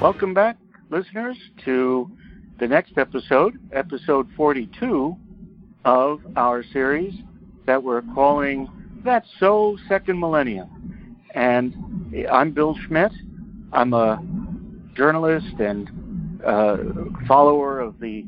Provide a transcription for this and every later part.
Welcome back, listeners, to the next episode, episode 42 of our series that we're calling That's So Second Millennium. And I'm Bill Schmidt. I'm a journalist and uh, follower of the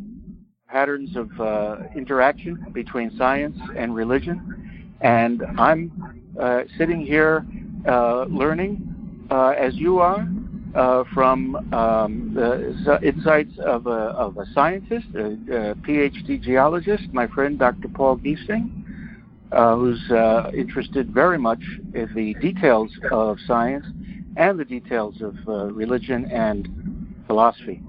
patterns of uh, interaction between science and religion. And I'm uh, sitting here uh, learning uh, as you are uh, from um, the insights of a, of a scientist, a, a, PhD geologist, my friend Dr. Paul Giesting, uh, who's uh, interested very much in the details of science and the details of uh, religion and philosophy.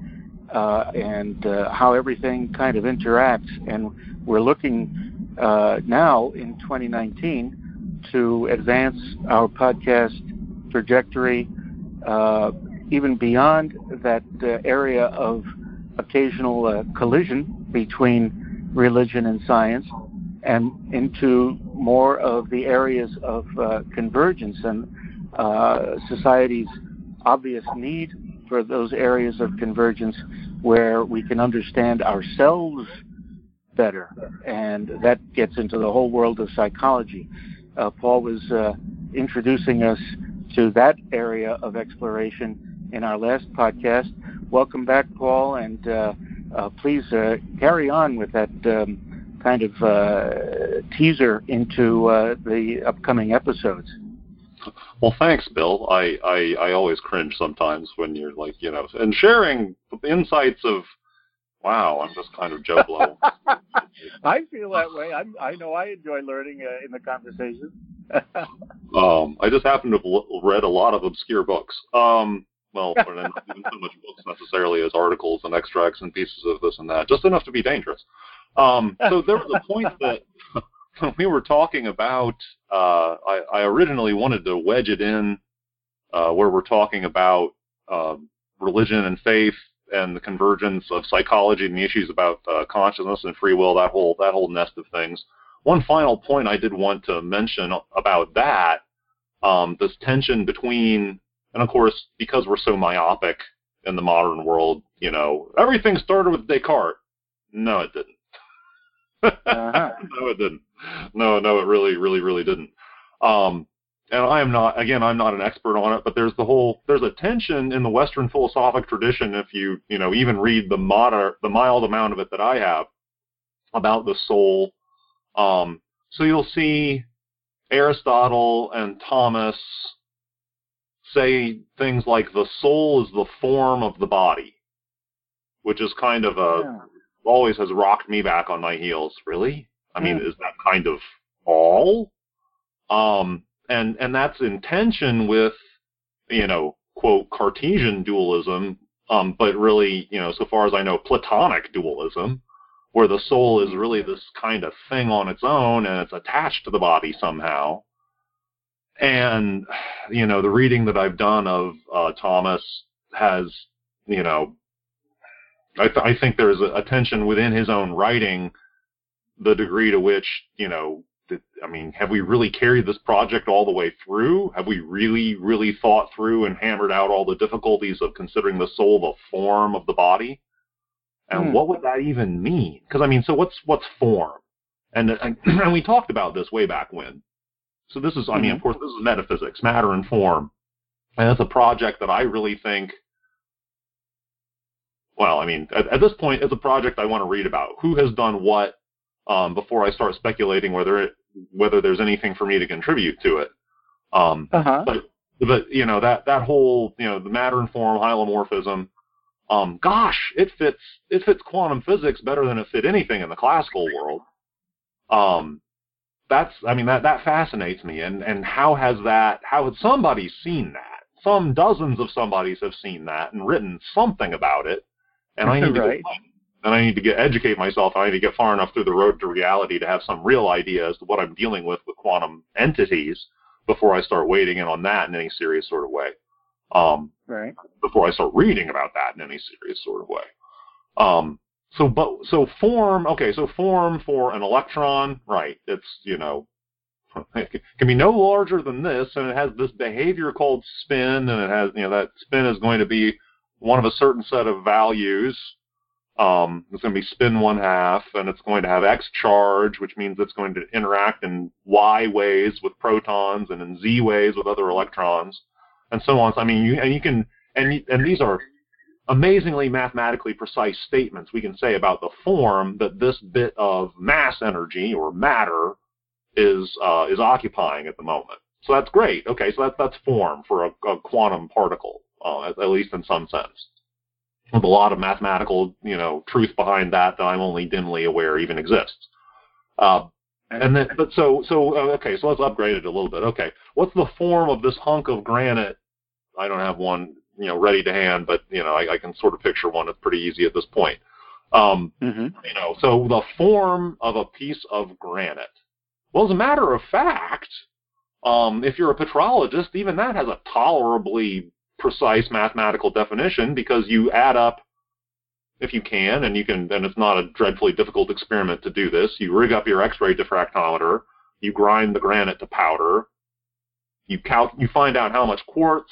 Uh, and how everything kind of interacts. And we're looking now in 2019 to advance our podcast trajectory uh, even beyond that uh, area of occasional uh, collision between religion and science and into more of the areas of uh, convergence and uh, society's obvious need for those areas of convergence where we can understand ourselves better. And that gets into the whole world of psychology. Uh, Paul was uh, introducing us to that area of exploration in our last podcast. Welcome back, Paul, and uh, uh, please uh, carry on with that um, kind of uh, teaser into uh, the upcoming episodes. Well, thanks, Bill. I, I, I always cringe sometimes when you're like, you know, and sharing insights of, wow, I'm just kind of Joe Blow. I feel that way. I'm, I know I enjoy learning uh, in the conversation. um, I just happen to have read a lot of obscure books. Um, well, not even so much books necessarily as articles and extracts and pieces of this and that, just enough to be dangerous. Um, so there was a point that when we were talking about, uh, I, I, originally wanted to wedge it in uh, where we're talking about uh, religion and faith and the convergence of psychology and the issues about uh, consciousness and free will, that whole that whole nest of things. One final point I did want to mention about that, um, this tension between and of course, because we're so myopic in the modern world, you know, everything started with Descartes. No, it didn't. Uh-huh. no, it didn't. No, no, it really, really, really didn't. Um, and I am not, again, I'm not an expert on it, but there's the whole, there's a tension in the Western philosophic tradition, if you, you know, even read the moder, the mild amount of it that I have about the soul. Um, so you'll see Aristotle and Thomas say things like the soul is the form of the body, which is kind of a yeah. always has rocked me back on my heels. Really? I mean, yeah. is that kind of all? Um, and and that's in tension with, you know, quote Cartesian dualism, um, but really, you know, so far as I know, Platonic dualism, where the soul is really this kind of thing on its own and it's attached to the body somehow and you know the reading that I've done of uh, Thomas has you know I, th- I think there's a, a, tension within his own writing the degree to which you know I mean have we really carried this project all the way through? Have we really really thought through and hammered out all the difficulties of considering the soul the form of the body? And hmm. what would that even mean? Because I mean so what's what's form? And, and and we talked about this way back when so this is, I mean, of mm-hmm. course, this is metaphysics, matter and form. And it's a project that I really think, well, I mean, at, at this point, it's a project I want to read about. Who has done what um, before I start speculating whether it, whether there's anything for me to contribute to it. Um, uh-huh. But but you know that that whole you know the matter and form hylomorphism. Um, gosh, it fits it fits quantum physics better than it fit anything in the classical world. Um, that's I mean that that fascinates me. And and how has that? How has somebody seen that? Some dozens of somebodies have seen that and written something about it. And I need right. to get, and I need to get educate myself. I need to get far enough through the road to reality to have some real idea as to what I'm dealing with with quantum entities before I start wading in on that in any serious sort of way. Um, right. Before I start reading about that in any serious sort of way. Um, so, but so form. Okay, so form for an electron, right? It's you know, it can be no larger than this, and it has this behavior called spin, and it has you know that spin is going to be one of a certain set of values. Um, it's going to be spin one half, and it's going to have X charge, which means it's going to interact in Y ways with protons and in Z ways with other electrons, and so on. So, I mean, you, and you can, and and these are amazingly mathematically precise statements we can say about the form that this bit of mass energy or matter is uh, is occupying at the moment. So that's great. Okay, so that's that's form for a, a quantum particle, uh, at, at, least in some sense. With a lot of mathematical, you know, truth behind that that I'm only dimly aware even exists. Uh, and then, but so so uh, okay, so let's upgrade it a little bit. Okay, what's the form of this hunk of granite? I don't have one, you know, ready to hand, but you know, I, I can sort of picture one. It's pretty easy at this point. Um, mm-hmm. You know, so the form of a piece of granite. Well, as a matter of fact, um, if you're a petrologist, even that has a tolerably precise mathematical definition because you add up, if you can, and you can, and it's not a dreadfully difficult experiment to do this. You rig up your X-ray diffractometer, you grind the granite to powder, you count, you find out how much quartz,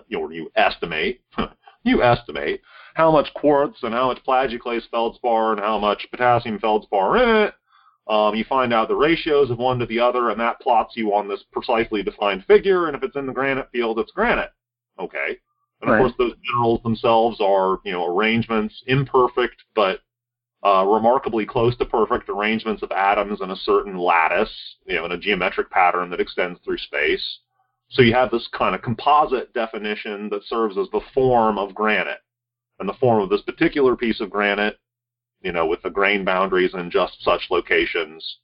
or you estimate, you estimate how much quartz and how much plagioclase feldspar and how much potassium feldspar in it, um, you find out the ratios of one to the other, and that plots you on this precisely defined figure. And if it's in the granite field, it's granite. Okay. And of right. course, those minerals themselves are, you know, arrangements, imperfect but uh, remarkably close to perfect arrangements of atoms in a certain lattice, you know, in a geometric pattern that extends through space. So you have this kind of composite definition that serves as the form of granite. And the form of this particular piece of granite you know, with the grain boundaries in just such locations.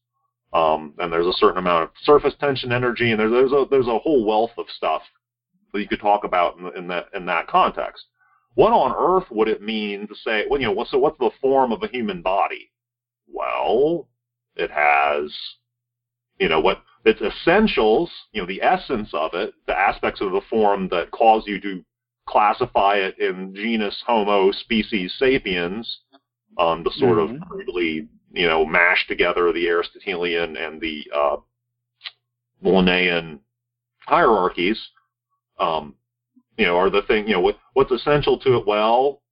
Um, and there's a certain amount of surface tension energy, and there's there's a there's a whole wealth of stuff that you could talk about in, in that in that context. What on earth would it mean to say, well, you know, so what's the form of a human body? Well, it has, you know, what its essentials, you know, the essence of it, the aspects of the form that cause you to classify it in genus Homo species sapiens, um, to sort mm-hmm. of crudely, you know, mash together the Aristotelian and the uh, Linnaean hierarchies. Um, you know, are the thing, you know, what, what's essential to it? Well,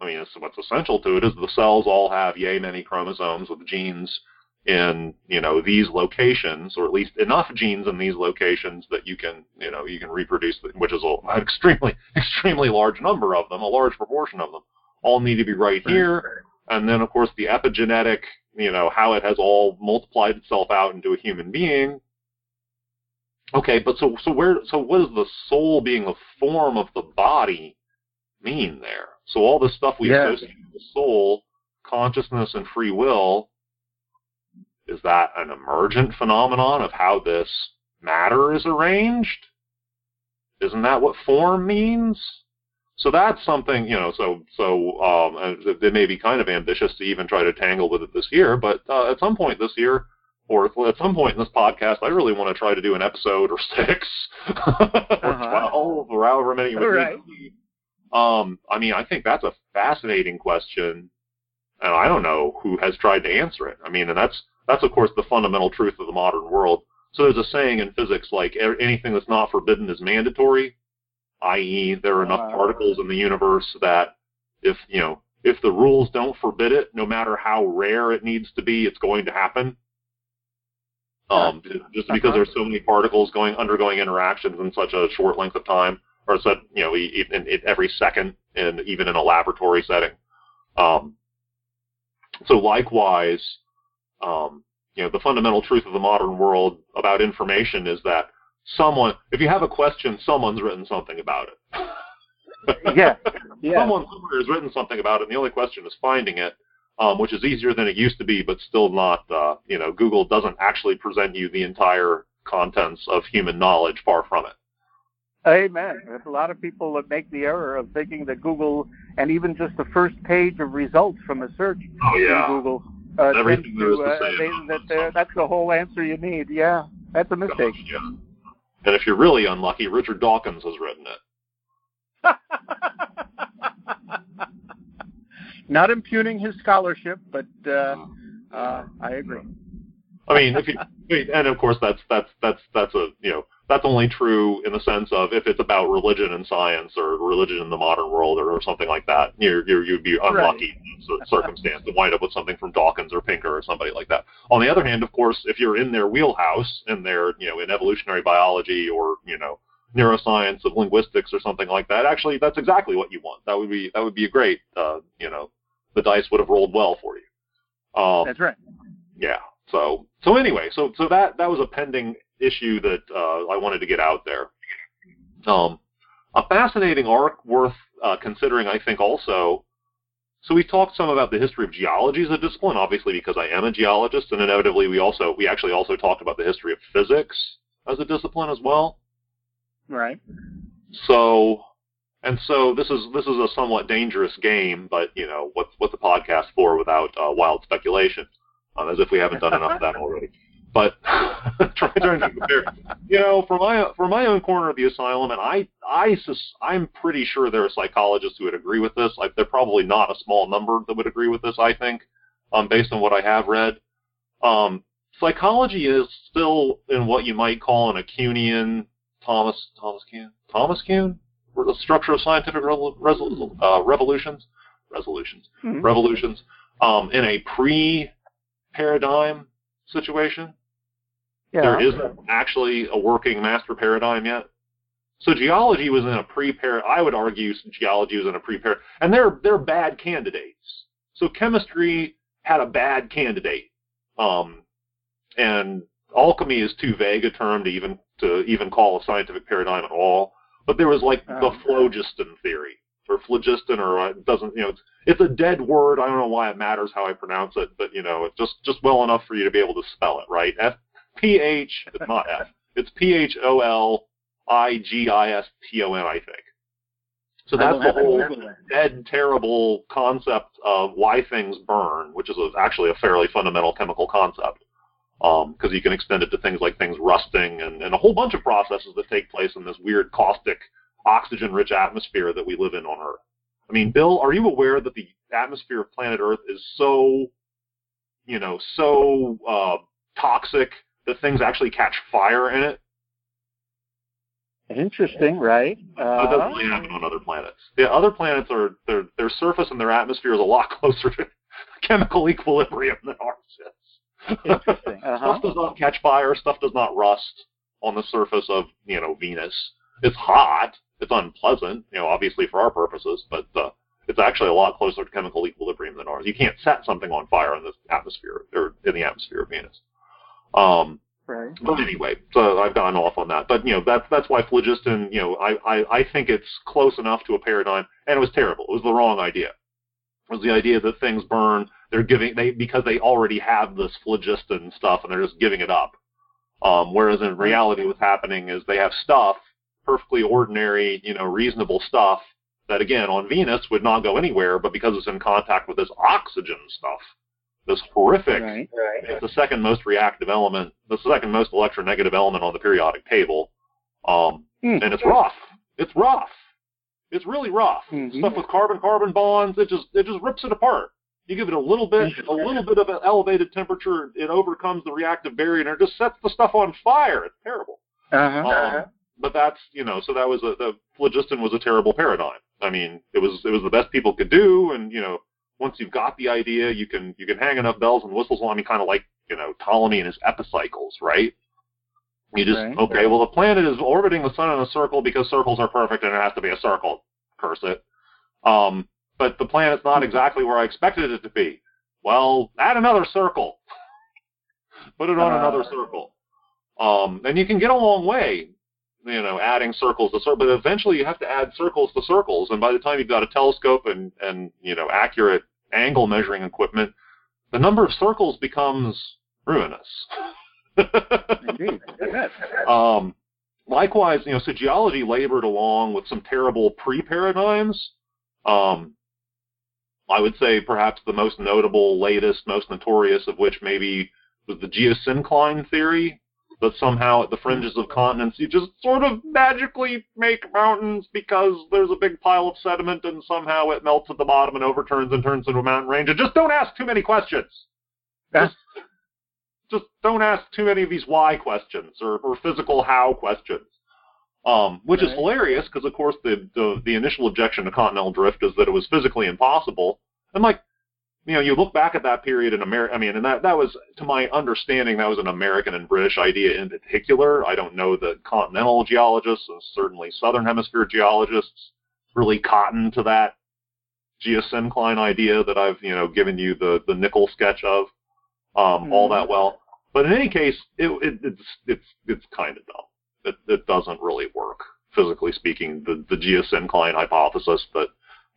I mean, what's essential to it is the cells all have yay many chromosomes with genes in you know these locations, or at least enough genes in these locations that you can you know you can reproduce, which is an extremely extremely large number of them, a large proportion of them, all need to be right here and then of course the epigenetic, you know, how it has all multiplied itself out into a human being. Okay, but so so where so what does the soul being a form of the body mean there? So all the stuff we yeah. associate with the soul, consciousness and free will, is that an emergent phenomenon of how this matter is arranged? Isn't that what form means? So that's something, you know, so, so, um, they may be kind of ambitious to even try to tangle with it this year, but, uh, at some point this year, or at some point in this podcast, I really want to try to do an episode or six, uh-huh. 12, or however many. Right. Um, I mean, I think that's a fascinating question, and I don't know who has tried to answer it. I mean, and that's, that's of course the fundamental truth of the modern world. So there's a saying in physics like anything that's not forbidden is mandatory i.e., there are enough particles in the universe that if you know if the rules don't forbid it, no matter how rare it needs to be, it's going to happen. Um, just because there's so many particles going undergoing interactions in such a short length of time, or such you know in, in every second, and even in a laboratory setting. Um, so likewise, um, you know, the fundamental truth of the modern world about information is that someone, if you have a question, someone's written something about it. yeah, yeah. Someone somewhere has written something about it, and the only question is finding it, um, which is easier than it used to be, but still not. Uh, you know, Google doesn't actually present you the entire contents of human knowledge. Far from it. Amen. There's a lot of people that make the error of thinking that Google and even just the first page of results from a search oh, yeah. in Google uh, Everything to, uh, they, that uh, that's the whole answer you need. Yeah, that's a mistake. Yeah. And if you're really unlucky, Richard Dawkins has written it. Not impugning his scholarship, but uh, uh, I agree. I mean, if you, and of course that's that's that's that's a you know that's only true in the sense of if it's about religion and science or religion in the modern world or, or something like that. You're, you're, you'd be unlucky right. in that circumstance to wind up with something from Dawkins or Pinker or somebody like that. On the other hand, of course, if you're in their wheelhouse and they're, you know, in evolutionary biology or, you know, neuroscience of linguistics or something like that, actually, that's exactly what you want. That would be, that would be a great, uh, you know, the dice would have rolled well for you. Um, that's right. Yeah. So, so anyway, so, so that, that was a pending issue that uh, I wanted to get out there. Um, a fascinating arc worth uh, considering, I think, also. So we talked some about the history of geology as a discipline, obviously because I am a geologist, and inevitably we also we actually also talked about the history of physics as a discipline as well. Right. So, and so this is this is a somewhat dangerous game, but you know what's what's the podcast for without uh, wild speculation, um, as if we haven't done enough of that already. But trying, trying to compare, you know, for my for my own corner of the asylum, and I I I'm pretty sure there are psychologists who would agree with this. Like, they're probably not a small number that would agree with this. I think, um, based on what I have read, um, psychology is still in what you might call an Kuhnian Thomas Thomas Kuhn Thomas Kuhn the structure of scientific resol- uh, revolutions resolutions mm-hmm. revolutions um, in a pre paradigm situation yeah. There isn't actually a working master paradigm yet. So geology was in a pre-par. I would argue geology was in a pre-par, and they're they're bad candidates. So chemistry had a bad candidate, um, and alchemy is too vague a term to even to even call a scientific paradigm at all. But there was like oh. the phlogiston theory, or phlogiston, or uh, it doesn't you know it's, it's a dead word. I don't know why it matters how I pronounce it, but you know it's just just well enough for you to be able to spell it right. F P H, it's not F. It's P H O L I G I S T O N, I think. So that's the whole dead, terrible concept of why things burn, which is a, actually a fairly fundamental chemical concept. Because um, you can extend it to things like things rusting and, and a whole bunch of processes that take place in this weird caustic, oxygen-rich atmosphere that we live in on Earth. I mean, Bill, are you aware that the atmosphere of planet Earth is so, you know, so uh, toxic that things actually catch fire in it. Interesting, right? Uh, that doesn't really happen on other planets. Yeah, other planets are their their surface and their atmosphere is a lot closer to chemical equilibrium than ours is. Interesting. Uh-huh. stuff does not catch fire. Stuff does not rust on the surface of you know Venus. It's hot. It's unpleasant, you know, obviously for our purposes, but uh, it's actually a lot closer to chemical equilibrium than ours. You can't set something on fire in the atmosphere or in the atmosphere of Venus. Um, right. But anyway, so I've gone off on that. But you know, that's that's why phlogiston. You know, I, I I think it's close enough to a paradigm, and it was terrible. It was the wrong idea. It was the idea that things burn. They're giving they because they already have this phlogiston stuff, and they're just giving it up. Um, whereas in reality, what's happening is they have stuff, perfectly ordinary, you know, reasonable stuff that again on Venus would not go anywhere, but because it's in contact with this oxygen stuff, this horrific. Right, right. It's the second most reactive element, the second most electronegative element on the periodic table, um, mm. and it's rough. It's rough. It's really rough. Mm-hmm. Stuff with carbon-carbon bonds, it just it just rips it apart. You give it a little bit, a little bit of an elevated temperature, it overcomes the reactive barrier, and it just sets the stuff on fire. It's terrible. Uh-huh. Um, but that's you know, so that was a the phlogiston was a terrible paradigm. I mean, it was it was the best people could do, and you know, once you've got the idea, you can you can hang enough bells and whistles on. I mean, kind of like you know Ptolemy and his epicycles, right? You just okay, okay. Well, the planet is orbiting the sun in a circle because circles are perfect and it has to be a circle. Curse it. Um, but the planet's not exactly where I expected it to be. Well, add another circle. Put it on uh, another circle. Um, and you can get a long way, you know, adding circles to circles. But eventually, you have to add circles to circles. And by the time you've got a telescope and and you know accurate angle measuring equipment, the number of circles becomes ruinous. Indeed. um, likewise, you know, so geology labored along with some terrible pre-paradigms. Um, I would say perhaps the most notable, latest, most notorious of which maybe was the geosyncline theory, that somehow at the fringes of continents you just sort of magically make mountains because there's a big pile of sediment and somehow it melts at the bottom and overturns and turns into a mountain range. And just don't ask too many questions. Just, just don't ask too many of these why questions or, or physical how questions. Um, which right. is hilarious because, of course, the, the the initial objection to continental drift is that it was physically impossible. And like, you know, you look back at that period in America. I mean, and that that was, to my understanding, that was an American and British idea in particular. I don't know that continental geologists and certainly southern hemisphere geologists really cotton to that geosyncline idea that I've you know given you the the nickel sketch of um, mm-hmm. all that well. But in any case, it, it, it's it's it's kind of dumb. It it doesn't really work physically speaking. The the geosyncline hypothesis that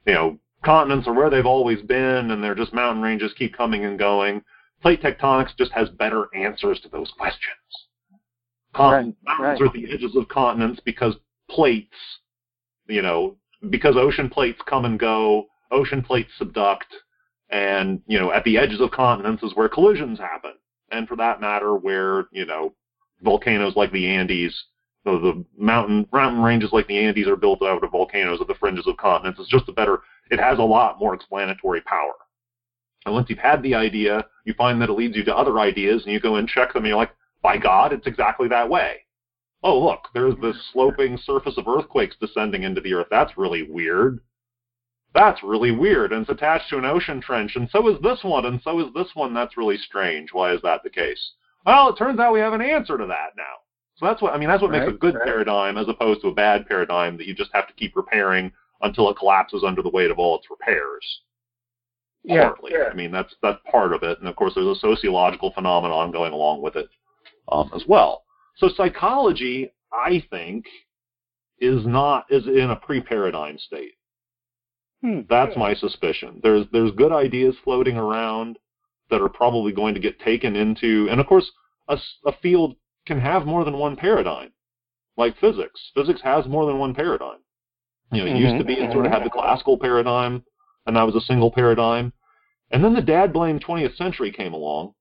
you know continents are where they've always been and they're just mountain ranges keep coming and going. Plate tectonics just has better answers to those questions. Con- right, mountains right. are at the edges of continents because plates, you know, because ocean plates come and go ocean plates subduct, and you know at the edges of continents is where collisions happen, and for that matter, where you know volcanoes like the Andes, so the mountain mountain ranges like the Andes are built out of volcanoes at the fringes of continents. It's just a better. It has a lot more explanatory power. And once you've had the idea, you find that it leads you to other ideas, and you go and check them, and you're like, by God, it's exactly that way. Oh, look, there's this sloping surface of earthquakes descending into the earth. That's really weird that's really weird, and it's attached to an ocean trench, and so is this one, and so is this one. That's really strange. Why is that the case? Well, it turns out we have an answer to that now. So that's what I mean. That's what right, makes a good right. paradigm as opposed to a bad paradigm that you just have to keep repairing until it collapses under the weight of all its repairs. Yeah, yeah. I mean that's that's part of it, and of course there's a sociological phenomenon going along with it um, as well. So psychology, I think, is not is in a pre-paradigm state. Hmm. That's my suspicion. There's there's good ideas floating around that are probably going to get taken into, and of course, a, a field can have more than one paradigm, like physics. Physics has more than one paradigm. You know, it mm-hmm. used to be it sort of had the classical paradigm, and that was a single paradigm, and then the dad blame 20th century came along,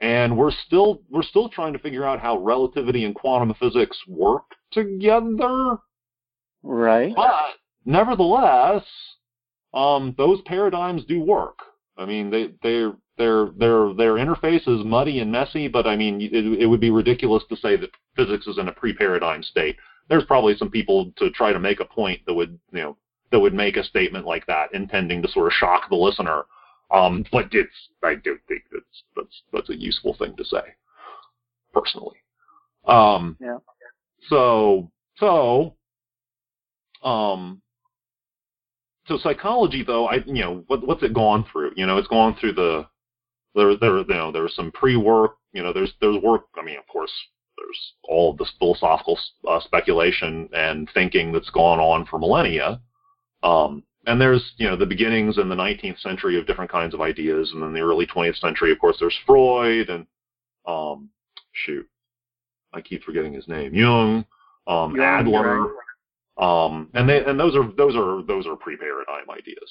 and we're still we're still trying to figure out how relativity and quantum physics work together. Right. But nevertheless, um, those paradigms do work. I mean, they they their their their interface is muddy and messy, but I mean, it, it would be ridiculous to say that physics is in a pre-paradigm state. There's probably some people to try to make a point that would you know that would make a statement like that, intending to sort of shock the listener. Um, but it's I don't think that's that's that's a useful thing to say, personally. Um, yeah. So so um, so psychology though i you know what, what's it gone through you know it's gone through the there there you know there's some pre-work you know there's there's work i mean of course there's all this philosophical uh, speculation and thinking that's gone on for millennia um, and there's you know the beginnings in the 19th century of different kinds of ideas and then the early 20th century of course there's freud and um, shoot i keep forgetting his name jung um, adler um, and they and those are those are those are pre-paradigm ideas.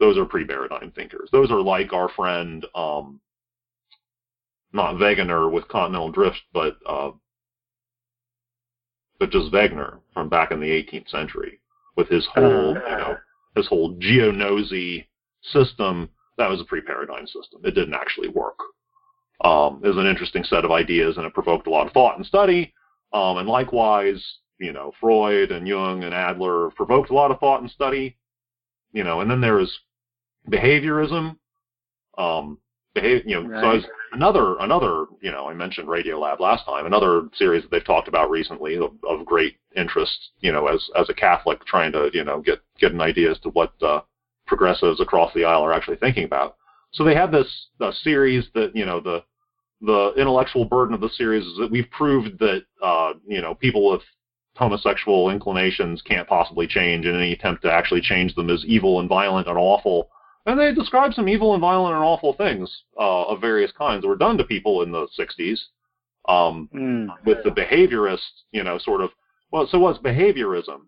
Those are pre-paradigm thinkers. Those are like our friend, um, not Wegener with continental drift, but uh, but just Werner from back in the 18th century with his whole you know his whole geognosy system. That was a pre-paradigm system. It didn't actually work. Um, it was an interesting set of ideas, and it provoked a lot of thought and study. Um, and likewise, you know, Freud and Jung and Adler provoked a lot of thought and study, you know, and then there is behaviorism, um, behave, you know, right. so another, another, you know, I mentioned Radiolab last time, another series that they've talked about recently of, of great interest, you know, as, as a Catholic trying to, you know, get, get an idea as to what, uh, progressives across the aisle are actually thinking about. So they have this uh, series that, you know, the, the intellectual burden of the series is that we've proved that, uh, you know, people with homosexual inclinations can't possibly change, and any attempt to actually change them is evil and violent and awful. And they describe some evil and violent and awful things uh, of various kinds that were done to people in the 60s um, mm. with the behaviorist, you know, sort of. Well, so what's behaviorism?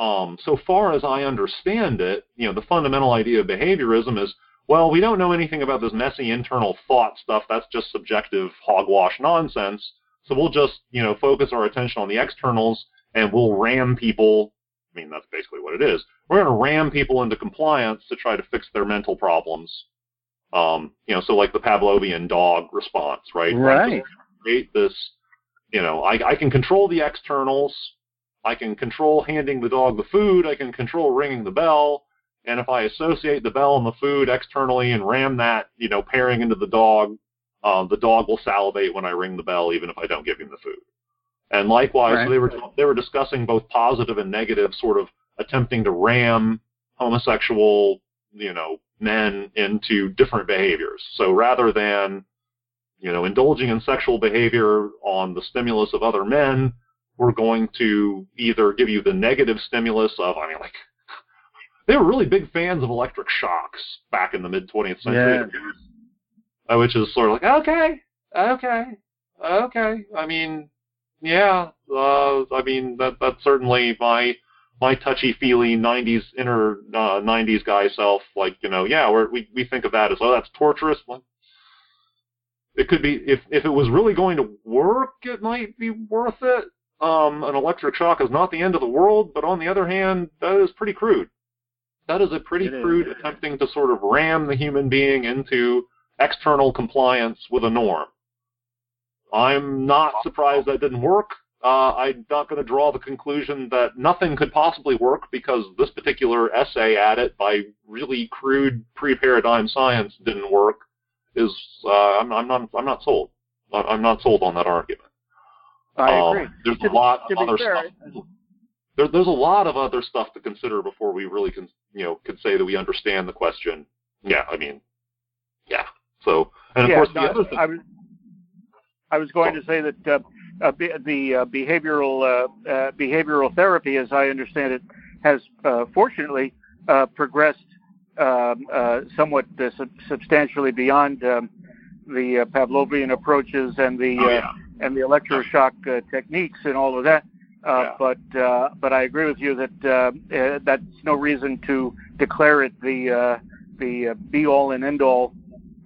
Um, so far as I understand it, you know, the fundamental idea of behaviorism is, well, we don't know anything about this messy internal thought stuff. That's just subjective hogwash nonsense. So we'll just, you know, focus our attention on the externals and we'll ram people. I mean, that's basically what it is. We're going to ram people into compliance to try to fix their mental problems. Um, you know, so like the Pavlovian dog response, right? Right. Create this, you know, I, I can control the externals. I can control handing the dog the food. I can control ringing the bell. And if I associate the bell and the food externally and ram that, you know, pairing into the dog, uh, the dog will salivate when I ring the bell, even if I don't give him the food. And likewise, Right. they were they were discussing both positive and negative, sort of attempting to ram homosexual, you know, men into different behaviors. So rather than, you know, indulging in sexual behavior on the stimulus of other men, we're going to either give you the negative stimulus of, I mean, like, they were really big fans of electric shocks back in the mid 20th century. Uh, Which is sort of like, okay, okay, okay. I mean, yeah, uh, I mean, that that's certainly my my touchy feely '90s inner uh, '90s guy self. Like, you know, yeah, we're, we we think of that as oh, that's torturous. Well, it could be if if it was really going to work, it might be worth it. Um, an electric shock is not the end of the world, but on the other hand, that is pretty crude. That is a pretty It is. crude attempting to sort of ram the human being into external compliance with a norm. I'm not surprised that didn't work. Uh, I'm not going to draw the conclusion that nothing could possibly work because this particular essay at it by really crude pre-paradigm science didn't work. Is uh, I'm, I'm not I'm not sold. I'm not sold on that argument. I Um, agree. There's To a lot of other fair, stuff. There, there's a lot of other stuff to consider before we really can, you know, could say that we understand the question. Yeah, I mean, yeah. So, and of yeah, course, no, the other thing. I was, going to say that uh, uh, be, the uh, behavioral uh, uh, behavioral therapy, as I understand it, has uh, fortunately uh, progressed um, uh, somewhat uh, sub- substantially beyond um, the uh, Pavlovian approaches and the oh, uh, yeah. and the electroshock uh, techniques and all of that. Uh, Yeah. But uh, but I agree with you that uh, uh, that's no reason to declare it the uh, the uh, be all and end all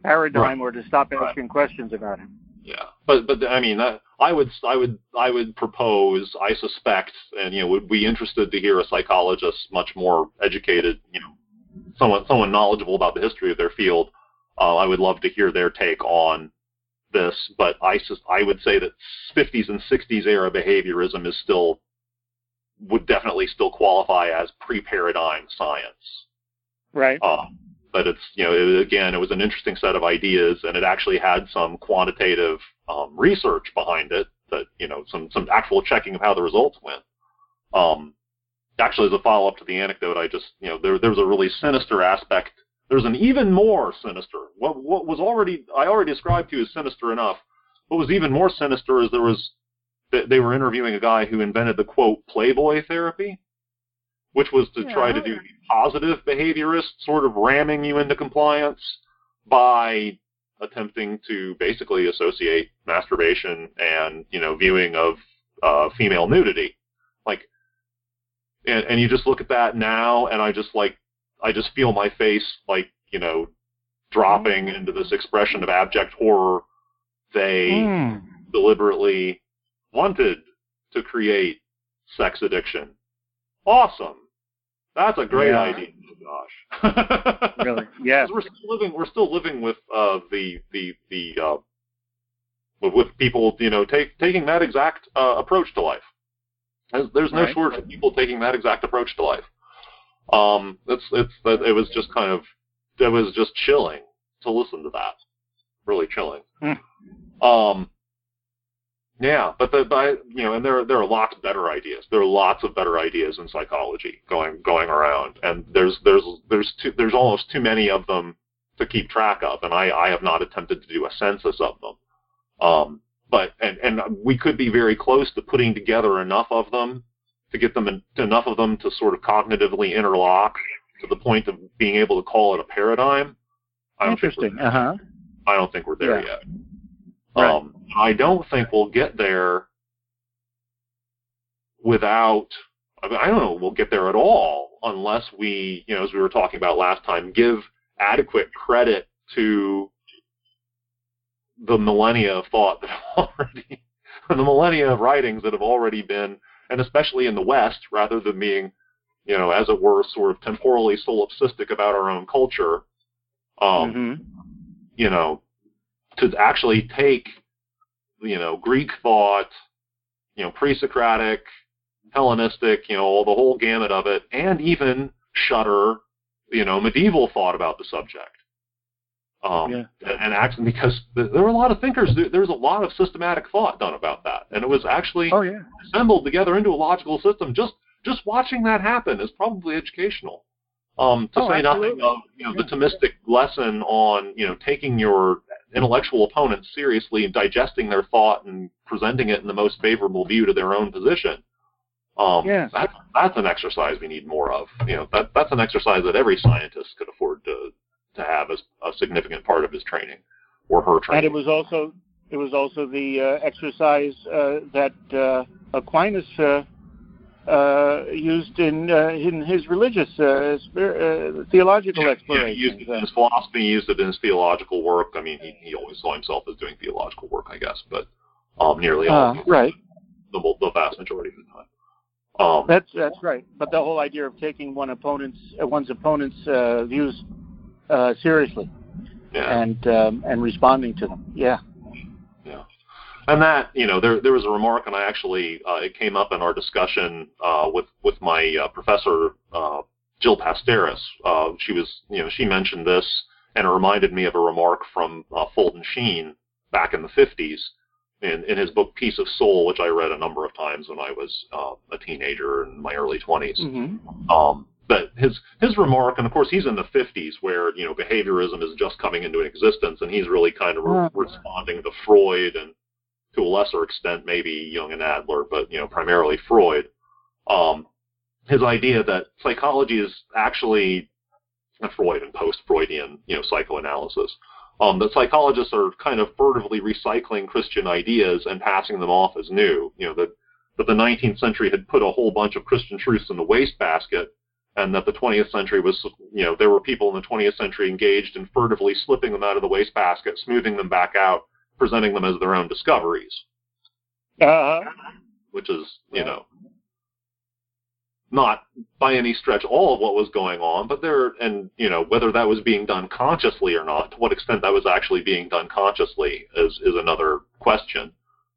paradigm or to stop Right. asking questions about it. Yeah, but but I mean, that, I would I would I would propose. I suspect, and you know, would be interested to hear a psychologist, much more educated, you know, someone someone knowledgeable about the history of their field. Uh, I would love to hear their take on this. But I sus- I would say that 50s and 60s era behaviorism is still would definitely still qualify as pre-paradigm science. Right. Um, but it's you know it, again it was an interesting set of ideas and it actually had some quantitative um, research behind it that you know some some actual checking of how the results went. Um, actually, as a follow up to the anecdote, I just you know there there was a really sinister aspect. There's an even more sinister. What what was already I already described to you as sinister enough. What was even more sinister is there was they they were interviewing a guy who invented the quote Playboy therapy, which was to try to Yeah. do positive behaviorist, sort of ramming you into compliance by attempting to basically associate masturbation and you know viewing of uh, female nudity, like, and, and you just look at that now, and I just like I just feel my face like you know dropping into this expression of abject horror. They Hmm. deliberately wanted to create sex addiction. Awesome. That's a great Yeah. idea. Oh, gosh. Really? Yeah. we're still living. We're still living with uh, the the the uh, with, with people, you know, take, taking that exact uh, approach to life. There's, there's no Right. shortage of people taking that exact approach to life. Um, it's it's that it was just kind of it was just chilling to listen to that. Really chilling. Hmm. Um, yeah, but the but, you know, and there there are lots of better ideas. There are lots of better ideas in psychology going going around, and there's there's there's too, there's almost too many of them to keep track of, and I I have not attempted to do a census of them. Um, but and and we could be very close to putting together enough of them to get them in, enough of them to sort of cognitively interlock to the point of being able to call it a paradigm. I don't think we're Interesting. Uh huh. I don't think we're there Yeah. yet. Right. Um, I don't think we'll get there without. I, mean, I don't know. We'll get there at all unless we, you know, as we were talking about last time, give adequate credit to the millennia of thought that have already, the millennia of writings that have already been, and especially in the West, rather than being, you know, as it were, sort of temporally solipsistic about our own culture. Um, hmm you know, to actually take, you know, Greek thought, you know, pre-Socratic, Hellenistic, you know, the whole gamut of it, and even shutter, you know, medieval thought about the subject. Um, Yeah. and, actually, because there were a lot of thinkers, there, was a lot of systematic thought done about that, and it was actually Oh yeah. assembled together into a logical system. Just just watching that happen is probably educational. Um, to Oh, say nothing absolutely. of you know the Thomistic lesson on you know taking your intellectual opponents seriously and digesting their thought and presenting it in the most favorable view to their own position. Um, Yeah. that's that's an exercise we need more of. You know that that's an exercise that every scientist could afford to to have as a significant part of his training or her training. And it was also it was also the uh, exercise uh, that uh, Aquinas uh, used in uh, in his religious uh, spir- uh, theological Yeah, he used it in his philosophy, he used it in his theological work. I mean, he, he always saw himself as doing theological work, I guess, but um, nearly all, Uh, right. the, the vast majority of the time. Um, That's that's right. But the whole idea of taking one opponent's uh, one's opponent's uh, views uh, seriously yeah, and um, and responding to them. Yeah. yeah. And that, you know, there there was a remark, and I actually uh, it came up in our discussion uh, with with my uh, professor uh, Jill Pasteris. Uh, she was, you know, she mentioned this, and it reminded me of a remark from uh, Fulton Sheen back in the 50s in, in his book Peace of Soul, which I read a number of times when I was uh, a teenager in my early 20s. Mm-hmm. Um, but his his remark, and of course he's in the 50s, where you know behaviorism is just coming into existence, and he's really kind of re- responding to Freud and to a lesser extent maybe Jung and Adler, but you know primarily Freud. Um, his idea that psychology is actually Freud and post-Freudian you know psychoanalysis. Um, that psychologists are kind of furtively recycling Christian ideas and passing them off as new. You know that that the 19th century had put a whole bunch of Christian truths in the wastebasket, and that the 20th century was, you know, there were people in the 20th century engaged in furtively slipping them out of the wastebasket, smoothing them back out, presenting them as their own discoveries, Uh, which is, you Yeah. know, not by any stretch all of what was going on, but there, and you know, whether that was being done consciously or not, to what extent that was actually being done consciously is is another question.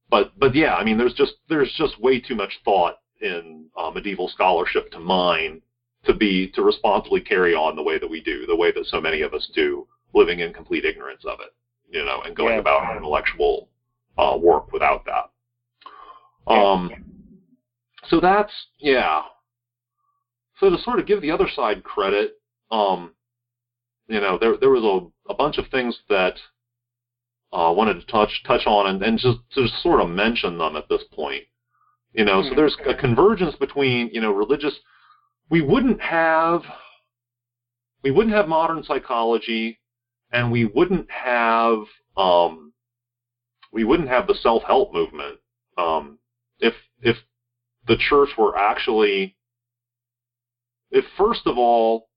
But but yeah, I mean, there's just there's just way too much thought in uh, medieval scholarship to mine to be to responsibly carry on the way that we do, the way that so many of us do, living in complete ignorance of it, you know, and going Yeah. about intellectual uh, work without that. Um, so that's yeah. So to sort of give the other side credit, um, you know, there there was a, a bunch of things that uh, I wanted to touch touch on and, and just to just sort of mention them at this point. You know, so Mhm. there's a convergence between you know religious. We wouldn't have we wouldn't have modern psychology, and we wouldn't have um, we wouldn't have the self help movement um, if if the church were actually if first of all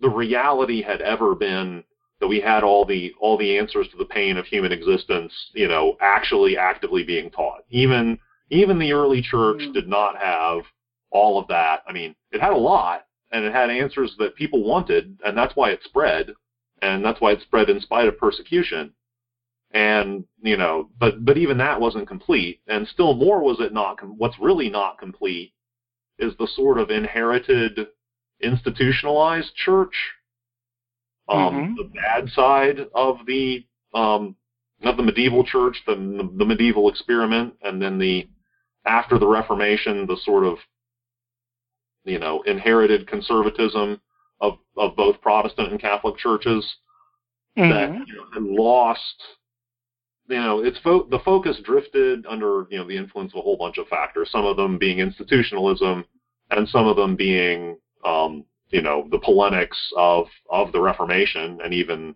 the reality had ever been that we had all the all the answers to the pain of human existence, you know, actually actively being taught. Even even the early church Mm. did not have all of that. I mean, it had a lot and it had answers that people wanted, and that's why it spread, and that's why it spread in spite of persecution. And you know, but but even that wasn't complete, and still more was it not. Com- what's really not complete is the sort of inherited, institutionalized church, um, Mhm. the bad side of the um, of the medieval church, the the medieval experiment, and then the after the Reformation, the sort of you know inherited conservatism of of both Protestant and Catholic churches that mhm. you know, had lost. You know, its fo- the focus drifted under you know the influence of a whole bunch of factors. Some of them being institutionalism, and some of them being um, you know the polemics of of the Reformation, and even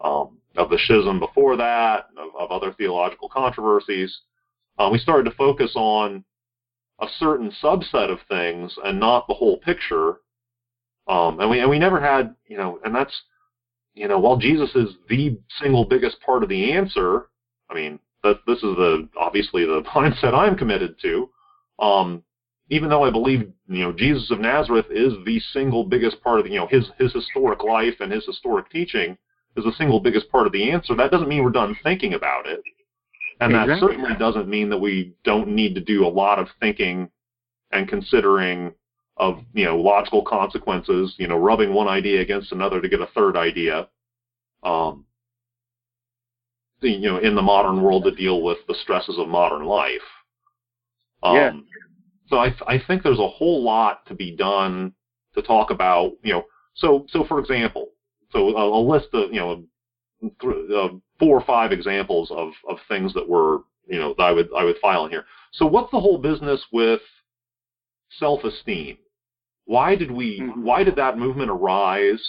um, of the schism before that, of, of other theological controversies. Uh, we started to focus on a certain subset of things and not the whole picture. Um, and we and we never had you know, and that's you know, while Jesus is the single biggest part of the answer, I mean, that this is the obviously the mindset I'm committed to. Um, even though I believe, you know, Jesus of Nazareth is the single biggest part of, you know, his his historic life and his historic teaching is the single biggest part of the answer, that doesn't mean we're done thinking about it. And exactly. that certainly doesn't mean that we don't need to do a lot of thinking and considering of, you know, logical consequences, you know, rubbing one idea against another to get a third idea. Um, you know, in the modern world to deal with the stresses of modern life. Um, yeah. So I, I think there's a whole lot to be done to talk about, you know, so, so for example, so a, a list of, you know, th- uh, four or five examples of, of things that were, you know, that I would, I would file in here. So what's the whole business with self-esteem? Why did we, Mhm. why did that movement arise?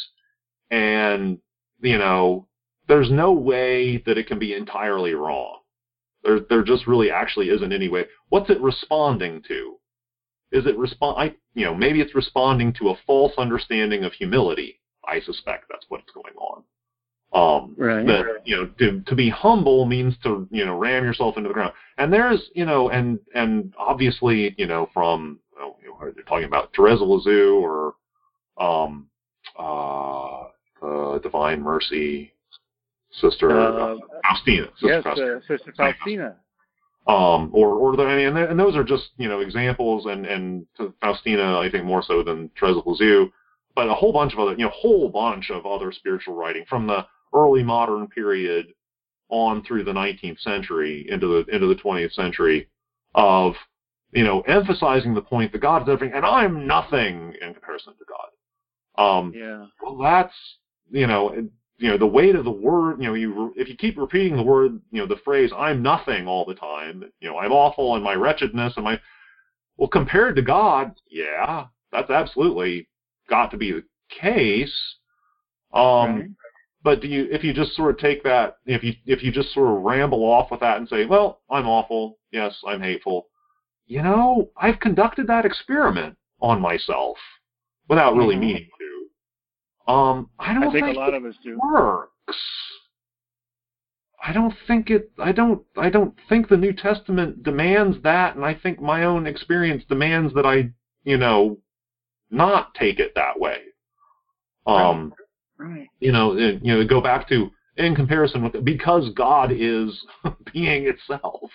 And, you know, there's no way that it can be entirely wrong. There, there just really actually isn't any way. What's it responding to? Is it respond? I, you know, maybe it's responding to a false understanding of humility. I suspect that's what's going on. Um, Right. That you know, to to be humble means to you know ram yourself into the ground. And there's you know, and and obviously you know from you know, they're talking about Teresa Lisieux or um, uh, uh, Divine Mercy Sister Uh, Faustina. Sister yes, Faustina uh, Sister Faustina. um, or or the, I mean, and, and those are just you know examples, and and to Faustina, I think more so than Teresa Lisieux, but a whole bunch of other, you know, whole bunch of other spiritual writing from the early modern period on through the 19th century into the into the 20th century of you know emphasizing the point that God is everything, and I'm nothing in comparison to God. Um, Yeah. well, that's you know, you know, the weight of the word. You know, you if you keep repeating the word, you know, the phrase "I'm nothing" all the time. You know, I'm awful and my wretchedness and my well, compared to God, yeah, that's absolutely got to be the case. Um, Right. but do you, if you just sort of take that, if you if you just sort of ramble off with that and say, well, I'm awful, yes, I'm hateful, you know, I've conducted that experiment on myself without really Mhm. meaning to. Um, I don't I think a lot it of us do. works. I don't think it. I don't. I don't think the New Testament demands that, and I think my own experience demands that I, you know, not take it that way. Um, Right. you know, uh, you know, go back to in comparison with because God is being itself.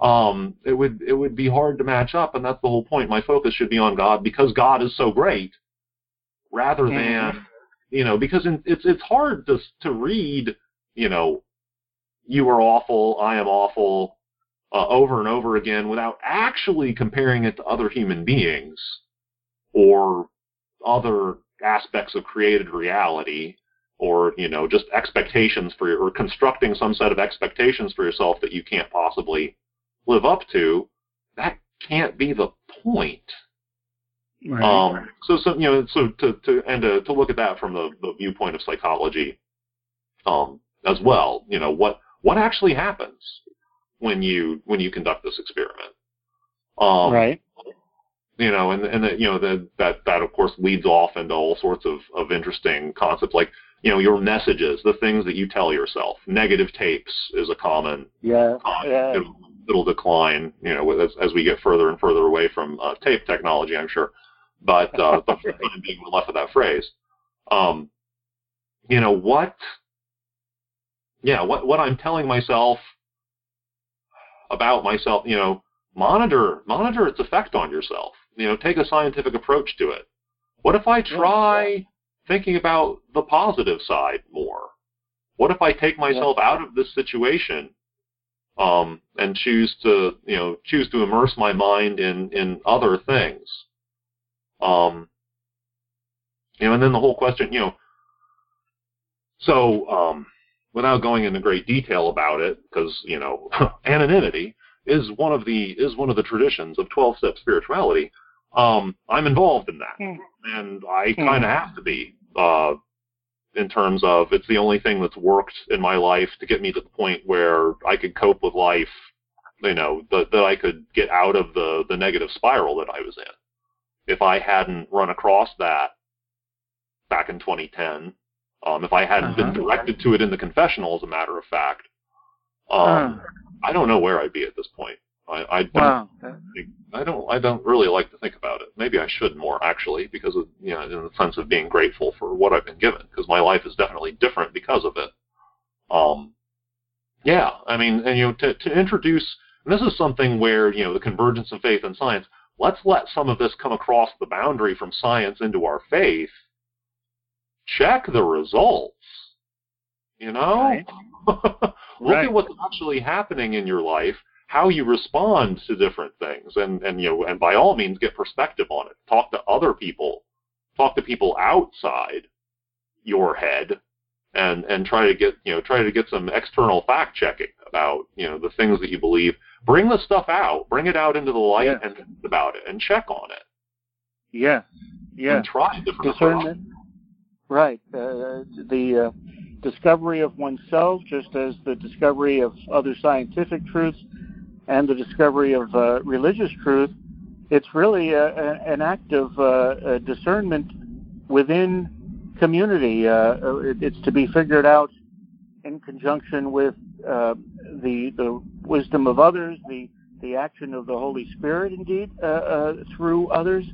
Um, it would it would be hard to match up, and that's the whole point. My focus should be on God because God is so great, rather than you know, because in, it's it's hard to to read, you know, you are awful, I am awful, uh, over and over again without actually comparing it to other human beings or other aspects of created reality or you know just expectations for your, or constructing some set of expectations for yourself that you can't possibly live up to that can't be the point Right. um, so, so you know, so to, to and to, to look at that from the, the viewpoint of psychology, um, as well. You know, what what actually happens when you when you conduct this experiment? Um, right. You know, and and the, you know the, that that of course leads off into all sorts of of interesting concepts like you know your messages, the things that you tell yourself. Negative tapes is a common Yeah. Yeah. it'll, it'll decline, you know, as, as we get further and further away from uh, tape technology, I'm sure. But, uh, but for the time being, we're left with that phrase. Um, you know, what, yeah, what, what I'm telling myself about myself, you know, monitor, monitor its effect on yourself. You know, take a scientific approach to it. What if I try thinking about the positive side more? What if I take myself out of this situation um, and choose to, you know, choose to immerse my mind in in other things? Um, you know, and then the whole question, you know, so um, without going into great detail about it, because you know, anonymity is one of the is one of the traditions of twelve step spirituality. Um, I'm involved in that, Hmm. and I kind of have to be. Uh, in terms of it's the only thing that's worked in my life to get me to the point where I could cope with life, you know, that, that I could get out of the, the negative spiral that I was in. If I hadn't run across that back in 2010, um, if I hadn't been Uh-huh. directed to it in the confessional, as a matter of fact, um, Uh, I don't know where I'd be at this point. I, I don't. Wow. think- I don't. I don't really like to think about it. Maybe I should more actually, because of you know, in the sense of being grateful for what I've been given, because my life is definitely different because of it. Um, yeah, I mean, and you know, to to introduce, and this is something where you know the convergence of faith and science. Let's let some of this come across the boundary from science into our faith. Check the results. You know, Right. look Right. at what's actually happening in your life how you respond to different things and and you know and by all means get perspective on it talk to other people talk to people outside your head and and try to get you know try to get some external fact checking about you know the things that you believe bring the stuff out bring it out into the light Yeah. and about it and check on it Yes. Yes. and try different discernment. Right. Uh, the uh, discovery of oneself, just as the discovery of other scientific truths and the discovery of uh, religious truth, it's really a, a, an act of uh, uh, discernment within community. Uh, it, it's to be figured out in conjunction with uh, the the wisdom of others, the the action of the Holy Spirit, indeed, uh, uh, through others,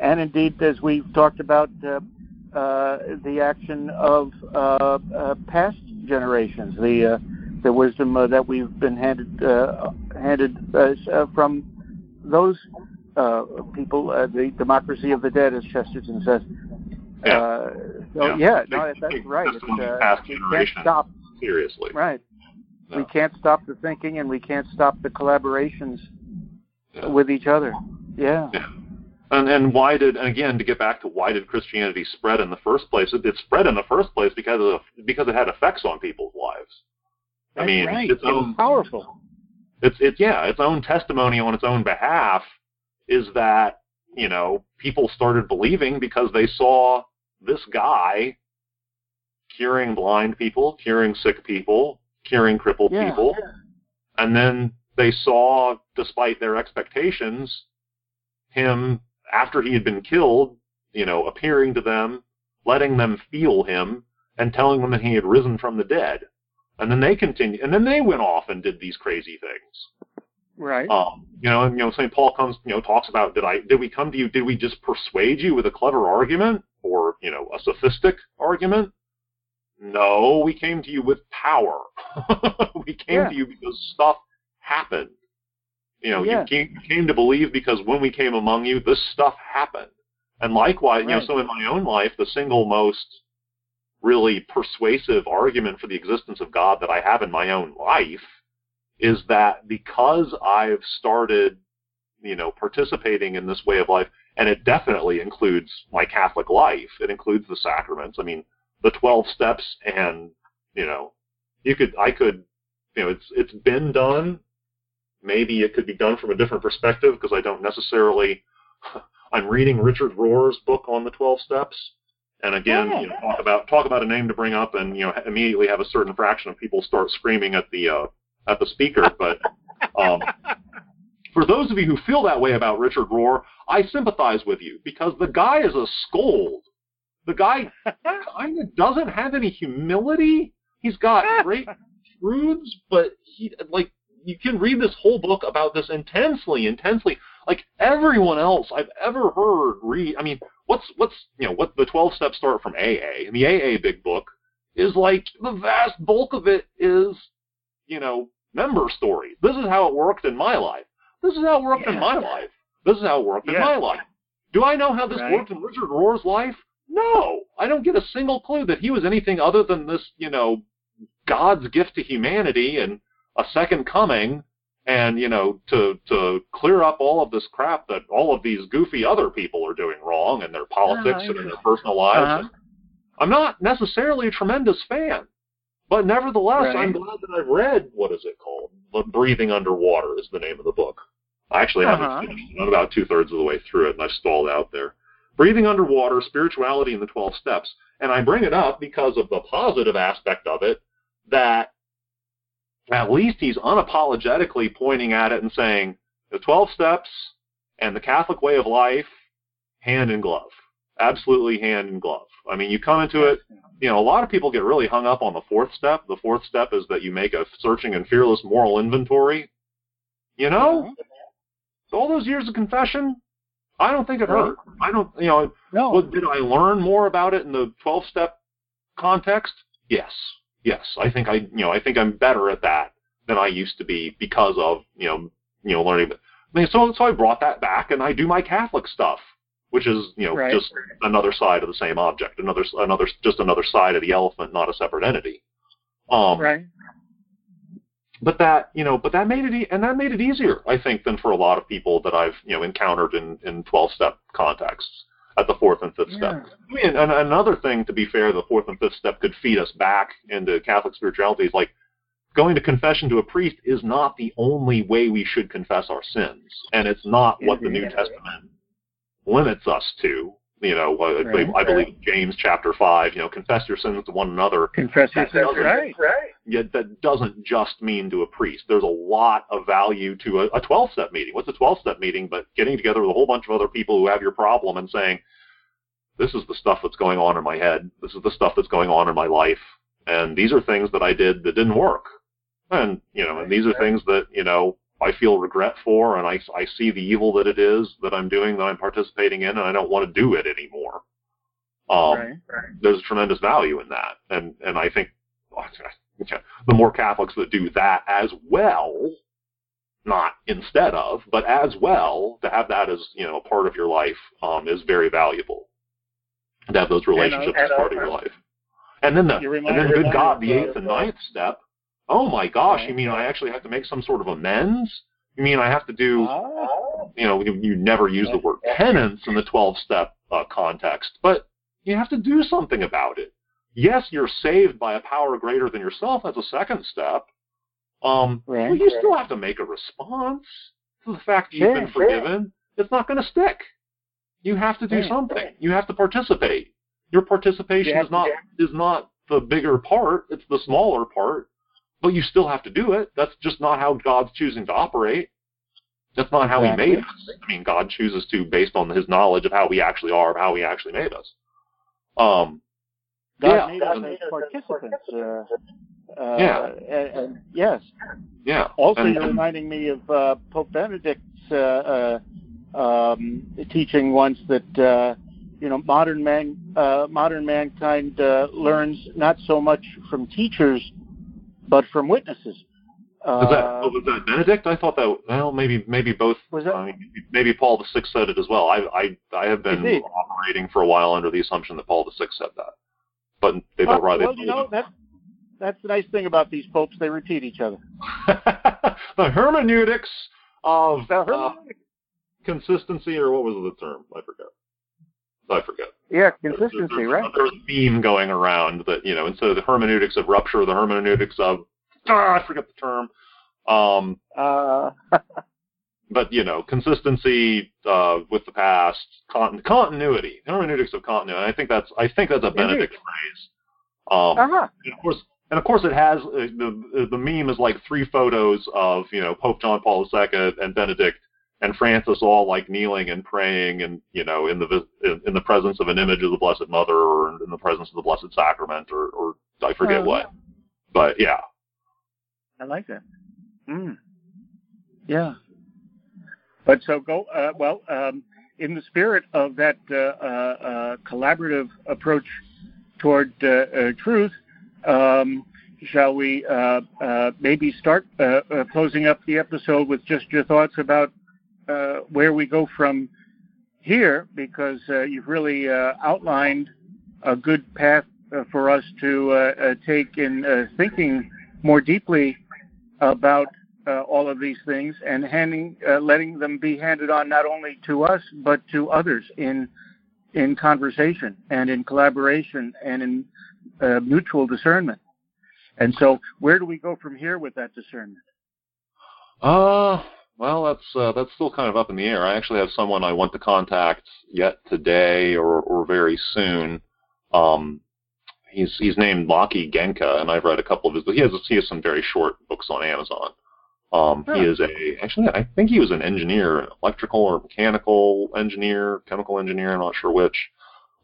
and indeed, as we've talked about, uh, uh, the action of uh, uh, past generations, the uh, the wisdom uh, that we've been handed uh, handed uh, uh, from those uh, people, uh, the democracy of the dead, as Chesterton says. Yeah. Uh, so yeah, no, Big- that's right. It's, uh, can't stop. seriously Right. No. We can't stop the thinking, and we can't stop the collaborations Yeah. with each other. Yeah. Yeah. And and why did and again to get back to why did Christianity spread in the first place? It, it spread in the first place because of because it had effects on people's lives. I mean, right. its it was powerful. It's it's yeah, its own testimony on its own behalf is that you know people started believing because they saw this guy curing blind people, curing sick people, curing crippled Yeah. people, and then they saw, despite their expectations, him after he had been killed, you know, appearing to them, letting them feel him, and telling them that he had risen from the dead. And then they continued, and then they went off and did these crazy things. Right. Um, you know, and you know, St. Paul comes, you know, talks about did I did we come to you? Did we just persuade you with a clever argument or you know a sophistic argument? No, we came to you with power. we came Yeah. to you because stuff happened. You know, Yeah. you, came, you came to believe because when we came among you, this stuff happened. And likewise, you know, so in my own life, the single most really persuasive argument for the existence of God that I have in my own life is that because I've started, you know, participating in this way of life, and it definitely includes my Catholic life, it includes the sacraments. I mean, the 12 steps and, you know, you could, I could, you know, it's, it's been done. Maybe it could be done from a different perspective because I don't necessarily, I'm reading Richard Rohr's book on the 12 steps. And again, Yeah. you know, talk about talk about a name to bring up, and you know, immediately have a certain fraction of people start screaming at the uh, at the speaker. But um, for those of you who feel that way about Richard Rohr, I sympathize with you because the guy is a scold. The guy kind of doesn't have any humility. He's got great truths, but he like you can read this whole book about this intensely, intensely. Like everyone else I've ever heard read. I mean, what's what's you know what the twelve steps start from AA, and the AA big book is like the vast bulk of it is you know member stories. This is how it worked in my life. This is how it worked in my life. This is how it worked in my life. Do I know how this Right. worked in Richard Rohr's life? No, I don't get a single clue that he was anything other than this, you know, God's gift to humanity and a second coming, and you know, to to clear up all of this crap that all of these goofy other people are doing wrong in their politics and in their personal lives. Uh-huh. I'm not necessarily a tremendous fan, but nevertheless, Right. I'm glad that I've read what is it called? The Breathing Underwater is the name of the book. I actually Uh-huh. haven't finished. it. I'm about two thirds of the way through it, and I've stalled out there. Breathing Underwater, Spirituality in the 12 Steps. And I bring it up because of the positive aspect of it, that at least he's unapologetically pointing at it and saying the 12 steps and the Catholic way of life, hand in glove. Absolutely hand in glove. I mean, you come into it, you know, a lot of people get really hung up on the fourth step. The fourth step is that you make a searching and fearless moral inventory. You know, so all those years of confession, I don't think it hurt. I don't, you know, No. did I learn more about it in the 12-step context? Yes, yes. I think I, you know, I think I'm better at that than I used to be because of, you know, you know, learning. I mean, so so I brought that back, and I do my Catholic stuff, which is, you know, Right. just another side of the same object, another another just another side of the elephant, not a separate entity. Um, right. but that you know but that made it e- and that made it easier i think than for a lot of people that i've you know encountered in in 12 step contexts at the fourth and fifth step. I mean and another thing to be fair the fourth and fifth step could feed us back into catholic spirituality is like going to confession to a priest is not the only way we should confess our sins. And it's not what the new testament limits us to you know I, I Right. believe- I believe james chapter 5 you know confess your sins to one another Confess your That sins. doesn't- Right. yet that doesn't just mean to a priest. There's a lot of value to a, a 12 step meeting. What's a 12 step meeting but getting together with a whole bunch of other people who have your problem and saying, this is the stuff that's going on in my head. This is the stuff that's going on in my life. And these are things that I did that didn't work. And, you know, and these are things that, you know, I feel regret for and I, I see the evil that it is that I'm doing, that I'm participating in, and I don't want to do it anymore. Um, right. there's tremendous value in that, and and I think the more Catholics that do that as well, not instead of, but as well, to have that as you know a part of your life um, is very valuable. To have those relationships as and, uh, part of your life, and then the and then good God, the uh, eighth and ninth step. Oh my gosh! Right. You mean I actually have to make some sort of amends? You mean I have to do? You know, you, you never use the word penance in the 12 step uh, context, but you have to do something about it. Yes, you're saved by a power greater than yourself. That's a second step. Um, Right. but you still have to make a response to the fact that Sure, you've been sure. forgiven. It's not going to stick. You have to do Right. something. You have to participate. Your participation have is not is not the bigger part. It's the smaller part. But you still have to do it. That's just not how God's choosing to operate. That's not how Exactly. He made us. I mean, God chooses to based on His knowledge of how we actually are, of how He actually made us. Um, God Yeah. made us as participants. Uh, uh, Yeah. and- and yes. yeah. Also, And- you're reminding me of uh, Pope Benedict's uh, uh, um, teaching once that uh, you know modern man, uh, modern mankind uh, learns not so much from teachers, but from witnesses. Uh, was that oh, was that Benedict? I thought that well maybe maybe both. Was that- I mean, maybe Paul the Sixth said it as well. I I I have been Indeed. operating for a while under the assumption that Paul the Sixth said that, but they don't write well, you know that that's the nice thing about these popes; they repeat each other. the hermeneutics of The uh, consistency, or what was the term? I forget. I forget. yeah, consistency, right? There's a theme going around that you know instead of the hermeneutics of rupture, the hermeneutics of ah, I forget the term. Um, Uh, but you know, consistency uh, with the past, con- continuity, hermeneutics of continuity. And I think that's I think that's a Benedict phrase. Um, uh-huh. and of course, and of course, it has uh, the the meme is like three photos of you know Pope John Paul II and Benedict and Francis all like kneeling and praying and you know in the in, in the presence of an image of the Blessed Mother or in the presence of the Blessed Sacrament or or I forget Uh, what. But yeah, I like that. Mm. Yeah. But so go, uh, well, um, in the spirit of that uh, uh, uh, collaborative approach toward uh, uh, truth, um, shall we uh, uh, maybe start uh, uh, closing up the episode with just your thoughts about uh, where we go from here? Because uh, you've really uh, outlined a good path uh, for us to uh, uh, take in thinking more deeply about all of these things and handing, letting them be handed on not only to us but to others in in conversation and in collaboration and in mutual discernment. And so, where do we go from here with that discernment? Uh, well, that's uh, that's still kind of up in the air. I actually have someone I want to contact yet today or or very soon. Um, he's he's named Maki Goenka, and I've read a couple of his. He has he has some very short books on Amazon. Um, Huh. He is a actually I think he was an engineer, electrical or mechanical engineer, chemical engineer. I'm not sure which.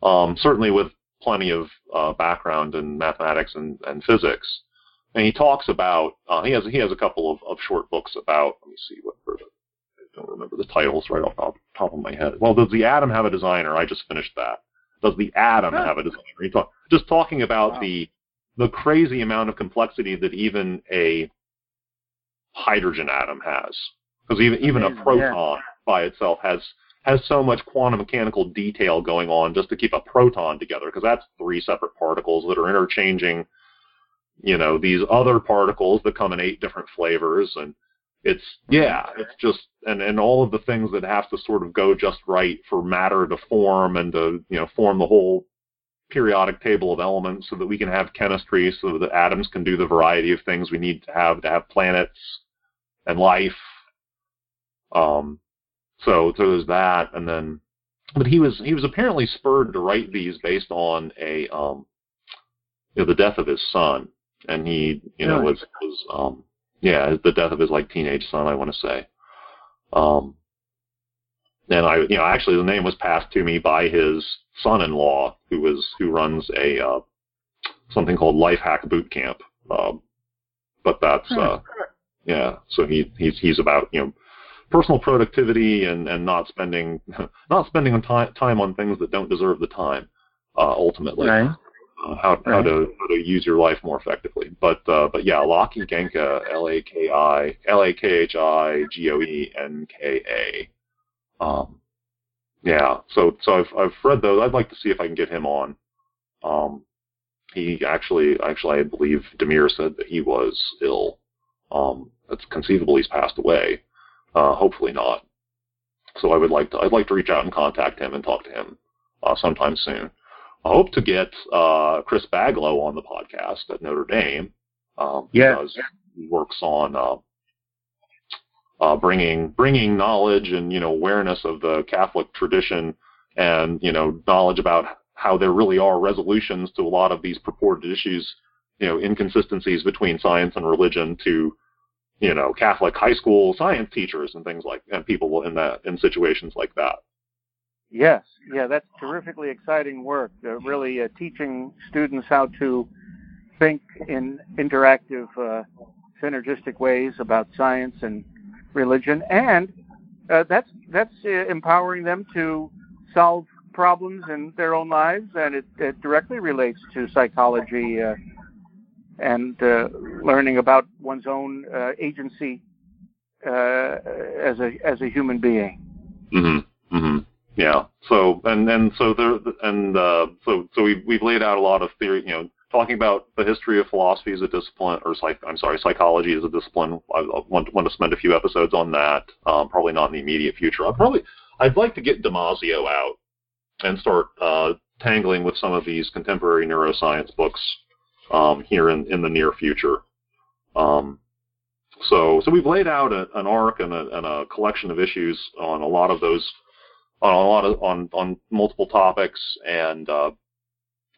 Um, certainly with plenty of uh, background in mathematics and, and physics and he talks about uh, he has he has a couple of, of short books about let me see what I don't remember the titles right off the top of my head. Well, does the atom have a designer? I just finished that. Does the atom have a designer? He talk, just talking about wow. the the crazy amount of complexity that even a hydrogen atom has, because even even a proton yeah. by itself has has so much quantum mechanical detail going on just to keep a proton together, because that's three separate particles that are interchanging, you know, these other particles that come in eight different flavors, and it's yeah, it's just and and all of the things that have to sort of go just right for matter to form and to you know form the whole periodic table of elements so that we can have chemistry so that atoms can do the variety of things we need to have to have planets and life. Um, so, so there's that, and then, but he was he was apparently spurred to write these based on a um, you know, the death of his son, and he you know was was um, yeah the death of his like teenage son I want to say. Um, and I, you know, actually the name was passed to me by his son-in-law, who was who runs a uh, something called Life Hack Boot Camp. Uh, but that's uh, yeah. So he he's he's about you know personal productivity and and not spending not spending on time time on things that don't deserve the time. Uh, ultimately, right. Uh, how right. how to how to use your life more effectively. But uh, but yeah, Lakhi Goenka, L A K I L A K H I G O E N K A. Um, yeah, so so I've I've read those. I'd like to see if I can get him on. Um, he actually actually I believe Demir said that he was ill. Um, it's conceivable he's passed away. Uh, hopefully not. So I would like to I'd like to reach out and contact him and talk to him uh, sometime soon. I hope to get uh, Chris Baglow on the podcast at Notre Dame. Um, yeah. Because he works on uh, uh, bringing bringing knowledge and you know awareness of the Catholic tradition and you know knowledge about how there really are resolutions to a lot of these purported issues, you know inconsistencies between science and religion to you know Catholic high school science teachers and things like and people in that in situations like that. Yes, yeah, that's terrifically exciting work. Uh, really uh, teaching students how to think in interactive, uh, synergistic ways about science and religion, and uh, that's that's uh, empowering them to solve problems in their own lives, and it, it directly relates to psychology uh, and learning about one's own agency as a as a human being. Mm-hmm. Mm-hmm. Yeah. So and and so there and so so we we've laid out a lot of theory, you know talking about the history of philosophy as a discipline, or psych, I'm sorry, psychology as a discipline. I, I want, want to spend a few episodes on that. Um, probably not in the immediate future. I'd probably I'd like to get Damasio out and start uh, tangling with some of these contemporary neuroscience books um, here in, in the near future. Um, so so we've laid out a, an arc and a, and a collection of issues on a lot of those on a lot of on on multiple topics and uh,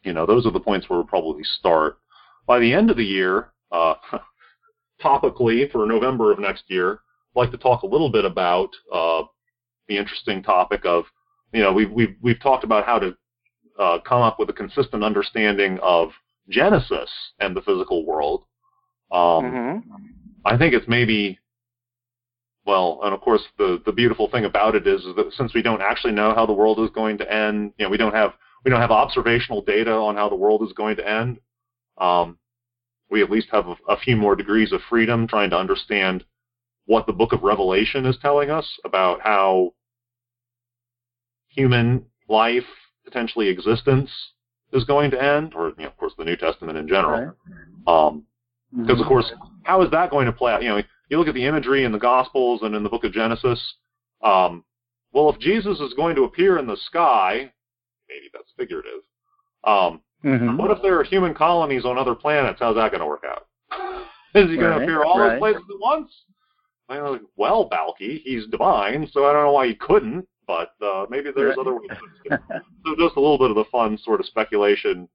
you know, those are the points where we'll probably start. By the end of the year, uh, topically for November of next year, I'd like to talk a little bit about uh, the interesting topic of, you know, we've we've we've talked about how to uh, come up with a consistent understanding of Genesis and the physical world. Um, mm-hmm. I think it's maybe well, and of course the the beautiful thing about it is, is that since we don't actually know how the world is going to end, you know, we don't have we don't have observational data on how the world is going to end. Um, we at least have a, a, few more degrees of freedom trying to understand what the book of Revelation is telling us about how human life, potentially existence, is going to end, or you know, of course the New Testament in general. Right. Um, because of course, how is that going to play out? You know, you look at the imagery in the Gospels and in the book of Genesis. Um, well, if Jesus is going to appear in the sky, maybe that's figurative. Um, mm-hmm. What if there are human colonies on other planets? How's that going to work out? Is he going right, to appear all right. those places at once? Well, Balky, he's divine, so I don't know why he couldn't, but uh, maybe there's right. other ways. so just a little bit of the fun sort of speculation,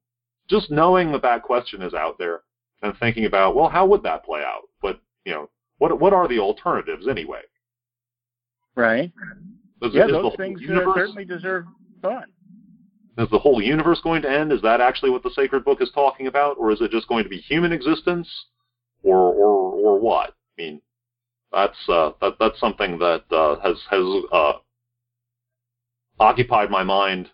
just knowing that that question is out there and thinking about, well, how would that play out? But you know, what what are the alternatives anyway? Right. Is, yeah, is those the things universe, certainly deserve thought. Is the whole universe going to end? Is that actually what the sacred book is talking about, or is it just going to be human existence, or or or what? I mean, that's uh, that that's something that uh, has has uh, occupied my mind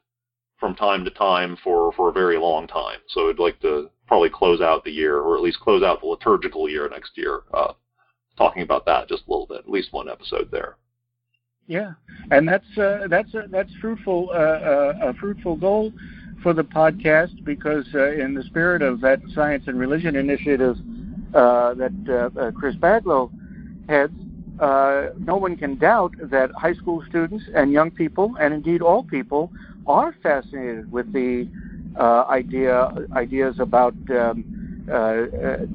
from time to time for for a very long time. So I'd like to probably close out the year, or at least close out the liturgical year next year, uh, talking about that just a little bit, at least one episode there. Yeah, and that's uh, that's a, that's fruitful uh, uh, a fruitful goal for the podcast because uh, in the spirit of that science and religion initiative uh, that uh, Chris Baglow heads, no one can doubt that high school students and young people, and indeed all people, are fascinated with the idea ideas about um,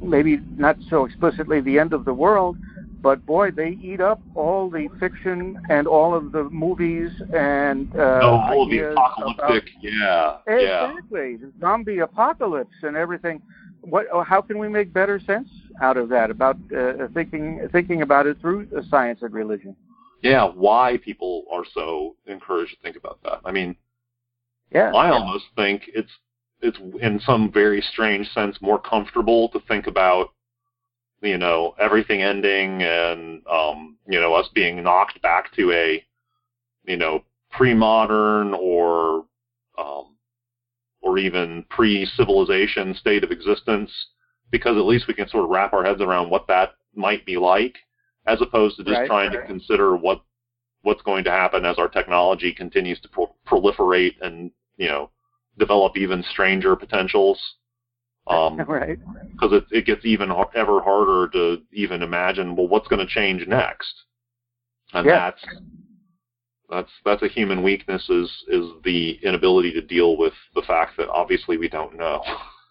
maybe not so explicitly the end of the world, but boy, they eat up all the fiction and all of the movies and uh, oh, all the apocalyptic, about, yeah, exactly, yeah. zombie apocalypse and everything. What? Oh, how can we make better sense out of that? About uh, thinking thinking about it through science and religion. Yeah, why people are so encouraged to think about that. I mean, yeah, I yeah. almost think it's it's in some very strange sense more comfortable to think about you know everything ending and um, you know us being knocked back to a you know pre-modern or um, or even pre-civilization state of existence because at least we can sort of wrap our heads around what that might be like as opposed to just right, trying right. to consider what what's going to happen as our technology continues to pro- proliferate and you know develop even stranger potentials um, right. Because it, it gets even ever harder to even imagine. Well, what's going to change next? And Yeah. that's that's that's a human weakness is is the inability to deal with the fact that obviously we don't know.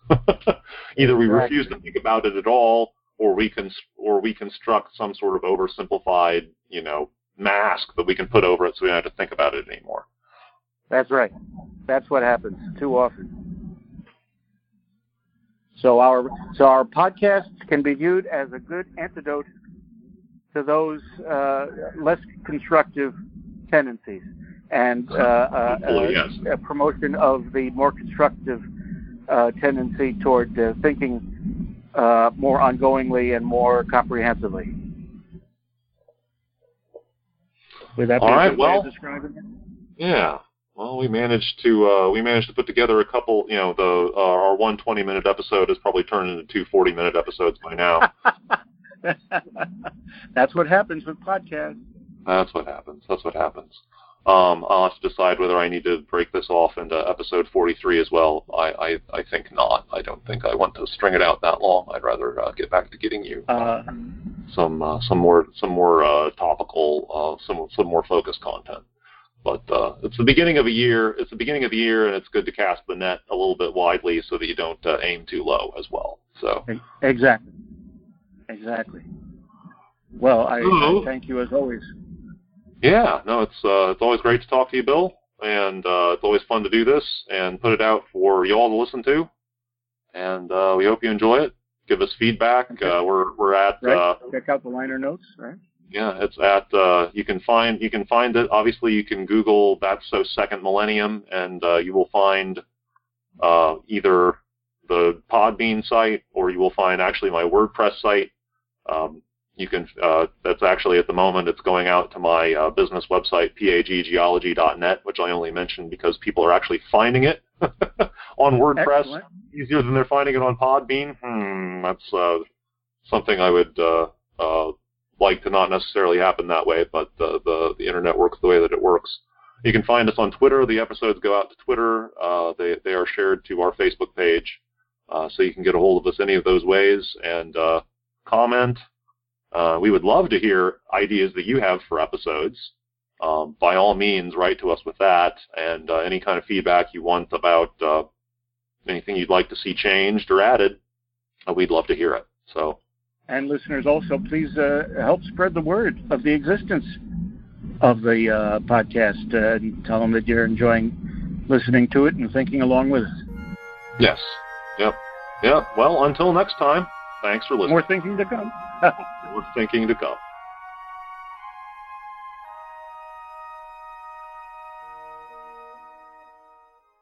Either we Exactly. refuse to think about it at all, or we can or we construct some sort of oversimplified, you know, mask that we can put over it so we don't have to think about it anymore. That's right. That's what happens too often. So our so our podcasts can be viewed as a good antidote to those uh, less constructive tendencies, and uh, uh, uh, yes. a promotion of the more constructive uh, tendency toward uh, thinking uh, more ongoingly and more comprehensively. Would that be All a right, well- of describing it? Yeah. Well, we managed to uh, we managed to put together a couple. You know, the uh, our one twenty minute episode has probably turned into two forty minute episodes by now. That's what happens with podcasts. That's what happens. That's what happens. Um, I'll have to decide whether I need to break this off into episode 43 as well. I, I, I think not. I don't think I want to string it out that long. I'd rather uh, get back to getting you Uh, some uh, some more some more uh, topical, uh, some some more focused content. But uh, it's the beginning of a year. It's the beginning of the year, and it's good to cast the net a little bit widely so that you don't uh, aim too low as well. So exactly. Exactly. Well, I, I thank you as always. yeah, no, it's uh, it's always great to talk to you, Bill, and uh, it's always fun to do this and put it out for you all to listen to. And uh, we hope you enjoy it. Give us feedback. Okay. Uh, we're we're at Right? uh, Check out the liner notes, right? Yeah, it's at uh, you can find you can find it. Obviously, you can Google "That's So Second Millennium" and uh, you will find uh, either the Podbean site or you will find actually my WordPress site. Um, you can uh, that's actually at the moment it's going out to my uh, business website paggeology.net, which I only mentioned because people are actually finding it on WordPress Excellent. easier than they're finding it on Podbean. Hmm, that's uh, something I would uh, uh, like to not necessarily happen that way, but the, the the internet works the way that it works. You can find us on Twitter. The episodes go out to Twitter. Uh, they they are shared to our Facebook page, uh, so you can get a hold of us any of those ways and uh, comment. Uh, we would love to hear ideas that you have for episodes. Um, by all means, write to us with that and uh, any kind of feedback you want about uh, anything you'd like to see changed or added. We'd love to hear it. So And listeners, also please uh, help spread the word of the existence of the uh, podcast. Uh, and tell them that you're enjoying listening to it and thinking along with us. yes, yep, yep. Well, until next time. Thanks for listening. More thinking to come. More thinking to come.